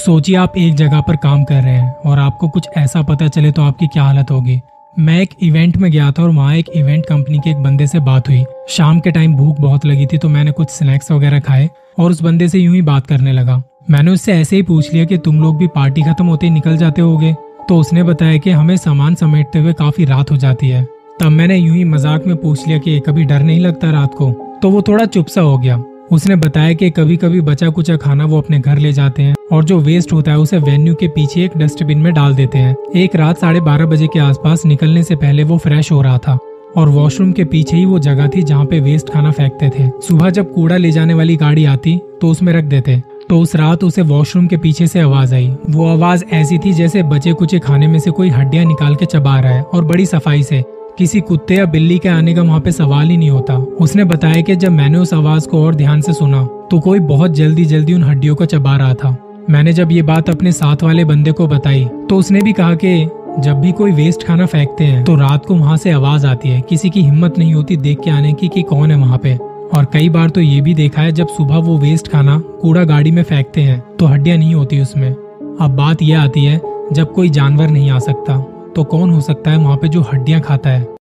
सोचिए आप एक जगह पर काम कर रहे हैं और आपको कुछ ऐसा पता चले तो आपकी क्या हालत होगी। मैं एक इवेंट में गया था और वहाँ एक इवेंट कंपनी के एक बंदे से बात हुई। शाम के टाइम भूख बहुत लगी थी तो मैंने कुछ स्नैक्स वगैरह खाए और उस बंदे से यूँ ही बात करने लगा। मैंने उससे ऐसे ही पूछ लिया कि तुम लोग भी पार्टी खत्म होते ही निकल जाते होगे। तो उसने बताया कि हमें सामान समेटते हुए काफ़ी रात हो जाती है। तब मैंने यूँ ही मज़ाक में पूछ लिया कि कभी डर नहीं लगता रात को? तो वो थोड़ा चुपसा हो गया। उसने बताया कि कभी कभी बचा कुचा खाना वो अपने घर ले जाते हैं। और जो वेस्ट होता है उसे वेन्यू के पीछे एक डस्टबिन में डाल देते हैं। एक रात साढ़े बारह बजे के आसपास निकलने से पहले वो फ्रेश हो रहा था और वॉशरूम के पीछे ही वो जगह थी जहाँ पे वेस्ट खाना फेंकते थे। सुबह जब कूड़ा ले जाने वाली गाड़ी आती तो उसमें रख देते। तो उस रात उसे वॉशरूम के पीछे से आवाज़ आई। वो आवाज़ ऐसी थी जैसे बचे कुचे खाने में से कोई हड्डियाँ निकाल के चबा रहा है और बड़ी सफ़ाई से। किसी कुत्ते या बिल्ली के आने का वहाँ पे सवाल ही नहीं होता। उसने बताया कि जब मैंने उस आवाज़ को और ध्यान से सुना तो कोई बहुत जल्दी जल्दी उन हड्डियों को चबा रहा था। मैंने जब ये बात अपने साथ वाले बंदे को बताई तो उसने भी कहा कि जब भी कोई वेस्ट खाना फेंकते हैं तो रात को वहाँ से आवाज़ आती है। किसी की हिम्मत नहीं होती देख के आने की कि कौन है वहाँ पे। और कई बार तो ये भी देखा है, जब सुबह वो वेस्ट खाना कूड़ा गाड़ी में फेंकते हैं तो हड्डियाँ नहीं होती उसमें। अब बात यह आती है, जब कोई जानवर नहीं आ सकता तो कौन हो सकता है वहाँ पे जो हड्डियाँ खाता है?